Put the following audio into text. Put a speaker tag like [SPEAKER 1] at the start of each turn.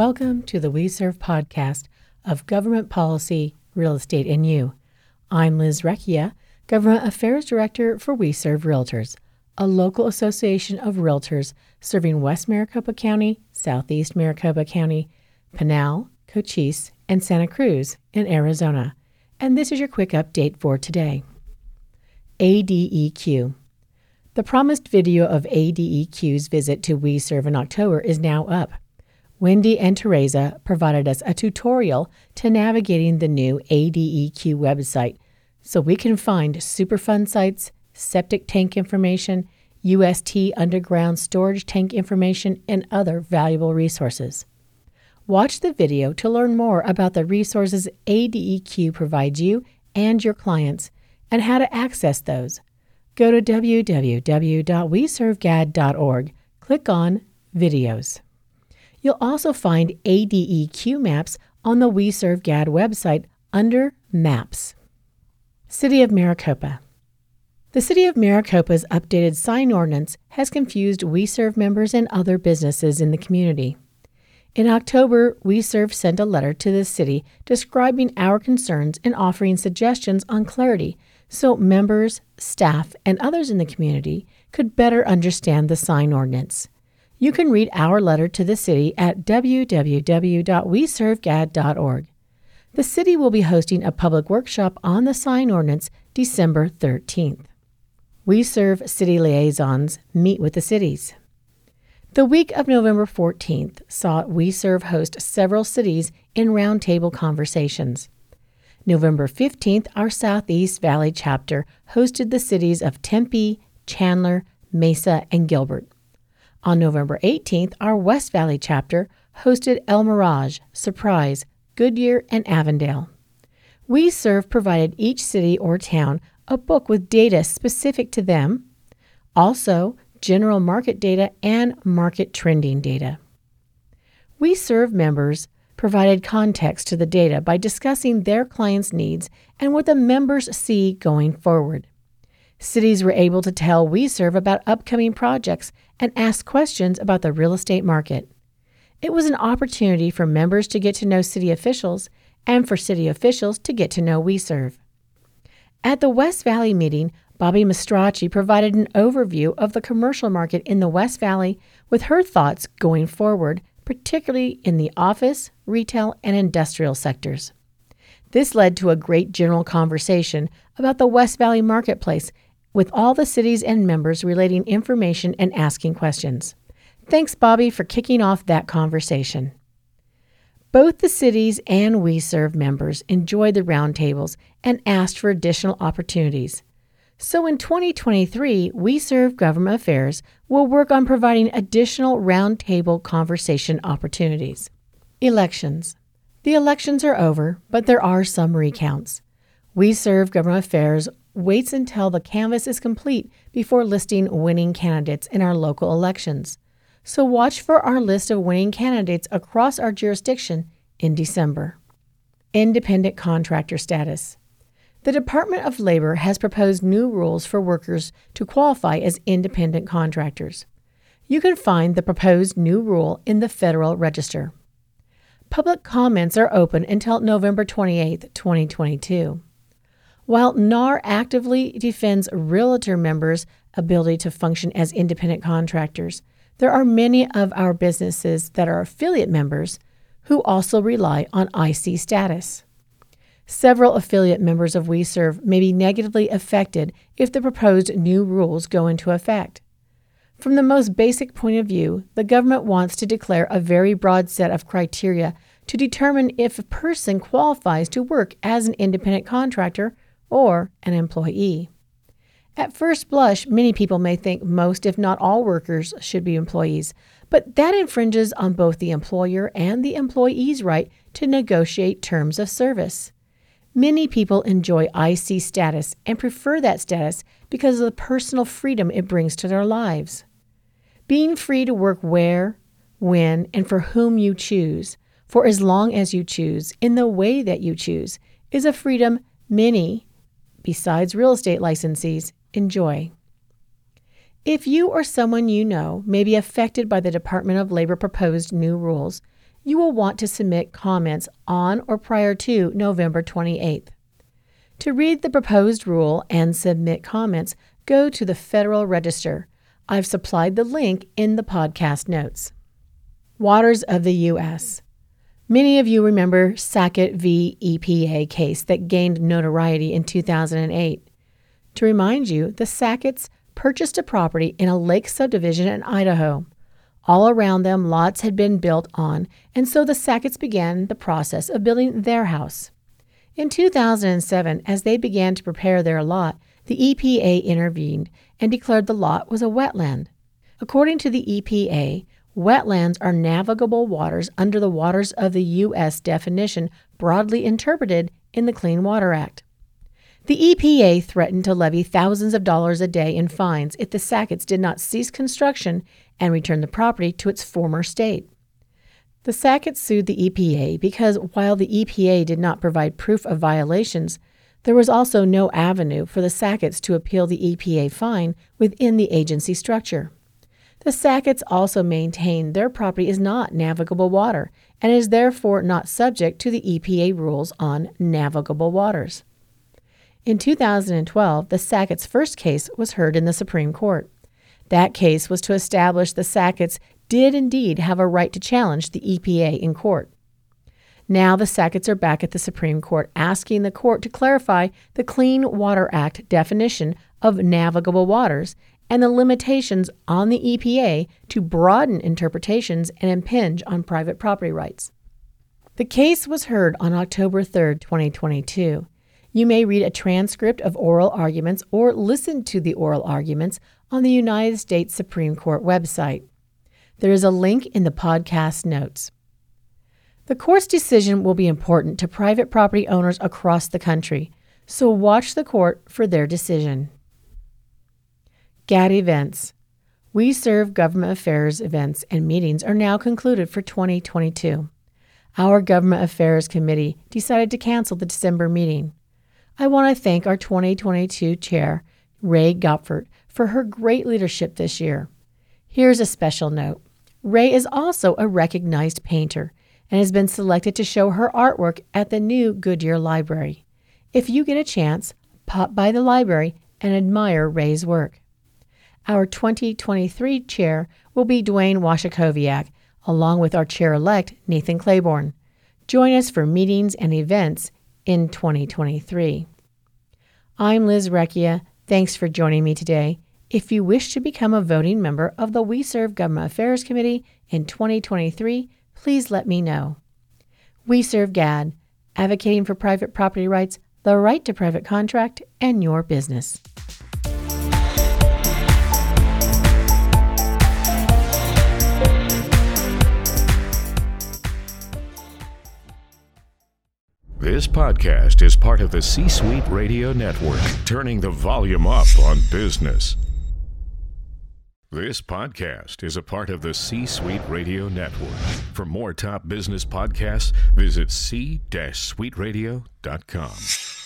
[SPEAKER 1] Welcome to the We Serve podcast of Government Policy, Real Estate, and You. I'm Liz Recchia, Government Affairs Director for We Serve Realtors, a local association of realtors serving West Maricopa County, Southeast Maricopa County, Pinal, Cochise, and Santa Cruz in Arizona. And this is your quick update for today. ADEQ. The promised video of ADEQ's visit to We Serve in October is now up. Wendy and Terza provided us a tutorial to navigating the new ADEQ website so we can find Superfund sites, septic tank information, UST underground storage tank information, and other valuable resources. Watch the video to learn more about the resources ADEQ provides you and your clients and how to access those. Go to www.weservgad.org, click on Videos. You'll also find ADEQ maps on the We Serve GAD website under Maps. City of Maricopa. The City of Maricopa's updated sign ordinance has confused We Serve members and other businesses in the community. In October, We Serve sent a letter to the city describing our concerns and offering suggestions on clarity so members, staff, and others in the community could better understand the sign ordinance. You can read our letter to the city at www.weservgad.org. The city will be hosting a public workshop on the sign ordinance December 13th. We serve city liaisons meet with the cities. The week of November 14th saw We Serve host several cities in roundtable conversations. November 15th, our Southeast Valley chapter hosted the cities of Tempe, Chandler, Mesa, and Gilbert. On November 18th, our West Valley chapter hosted El Mirage, Surprise, Goodyear, and Avondale. We Serve provided each city or town a book with data specific to them, also general market data and market trending data. We Serve members provided context to the data by discussing their clients' needs and what the members see going forward. Cities were able to tell We Serve about upcoming projects and ask questions about the real estate market. It was an opportunity for members to get to know city officials and for city officials to get to know We Serve. At the West Valley meeting, Bobby Mastracci provided an overview of the commercial market in the West Valley with her thoughts going forward, particularly in the office, retail, and industrial sectors. This led to a great general conversation about the West Valley marketplace with all the cities and members relating information and asking questions. Thanks, Bobby, for kicking off that conversation. Both the cities and We Serve members enjoyed the roundtables and asked for additional opportunities. So in 2023, We Serve Government Affairs will work on providing additional roundtable conversation opportunities. Elections. The elections are over, but there are some recounts. We Serve Government Affairs waits until the canvass is complete before listing winning candidates in our local elections. So watch for our list of winning candidates across our jurisdiction in December. Independent contractor status. The Department of Labor has proposed new rules for workers to qualify as independent contractors. You can find the proposed new rule in the Federal Register. Public comments are open until November 28, 2022. While NAR actively defends realtor members' ability to function as independent contractors, there are many of our businesses that are affiliate members who also rely on IC status. Several affiliate members of We Serve may be negatively affected if the proposed new rules go into effect. From the most basic point of view, the government wants to declare a very broad set of criteria to determine if a person qualifies to work as an independent contractor or an employee. At first blush, many people may think most, if not all, workers should be employees, but that infringes on both the employer and the employee's right to negotiate terms of service. Many people enjoy IC status and prefer that status because of the personal freedom it brings to their lives. Being free to work where, when, and for whom you choose, for as long as you choose, in the way that you choose, is a freedom many, besides real estate licensees, enjoy. If you or someone you know may be affected by the Department of Labor proposed new rules, you will want to submit comments on or prior to November 28th. To read the proposed rule and submit comments, go to the Federal Register. I've supplied the link in the podcast notes. Waters of the U.S. Many of you remember Sackett v. EPA case that gained notoriety in 2008. To remind you, the Sacketts purchased a property in a lake subdivision in Idaho. All around them, lots had been built on, and so the Sacketts began the process of building their house. In 2007, as they began to prepare their lot, the EPA intervened and declared the lot was a wetland. According to the EPA, wetlands are navigable waters under the Waters of the U.S. definition broadly interpreted in the Clean Water Act. The EPA threatened to levy thousands of dollars a day in fines if the Sacketts did not cease construction and return the property to its former state. The Sacketts sued the EPA because while the EPA did not provide proof of violations, there was also no avenue for the Sacketts to appeal the EPA fine within the agency structure. The Sacketts also maintain their property is not navigable water and is therefore not subject to the EPA rules on navigable waters. In 2012, the Sacketts' first case was heard in the Supreme Court. That case was to establish the Sacketts did indeed have a right to challenge the EPA in court. Now the Sacketts are back at the Supreme Court asking the court to clarify the Clean Water Act definition of navigable waters and the limitations on the EPA to broaden interpretations and impinge on private property rights. The case was heard on October 3, 2022. You may read a transcript of oral arguments or listen to the oral arguments on the United States Supreme Court website. There is a link in the podcast notes. The court's decision will be important to private property owners across the country, so watch the court for their decision. GAD events. We serve government affairs events and meetings are now concluded for 2022. Our Government Affairs Committee decided to cancel the December meeting. I want to thank our 2022 chair, Ray Gopfert, for her great leadership this year. Here's a special note Ray is also a recognized painter and has been selected to show her artwork at the new Goodyear Library. If you get a chance, pop by the library and admire Ray's work. Our 2023 chair will be Dwayne Washakoviak, along with our chair elect, Nathan Claiborne. Join us for meetings and events in 2023. I'm Liz Recchia. Thanks for joining me today. If you wish to become a voting member of the We Serve Government Affairs Committee in 2023, please let me know. We Serve GAD, advocating for private property rights, the right to private contract, and your business.
[SPEAKER 2] This podcast is part of the C Suite Radio Network, turning the volume up on business. This podcast is a part of the C Suite Radio Network. For more top business podcasts, visit c-suiteradio.com.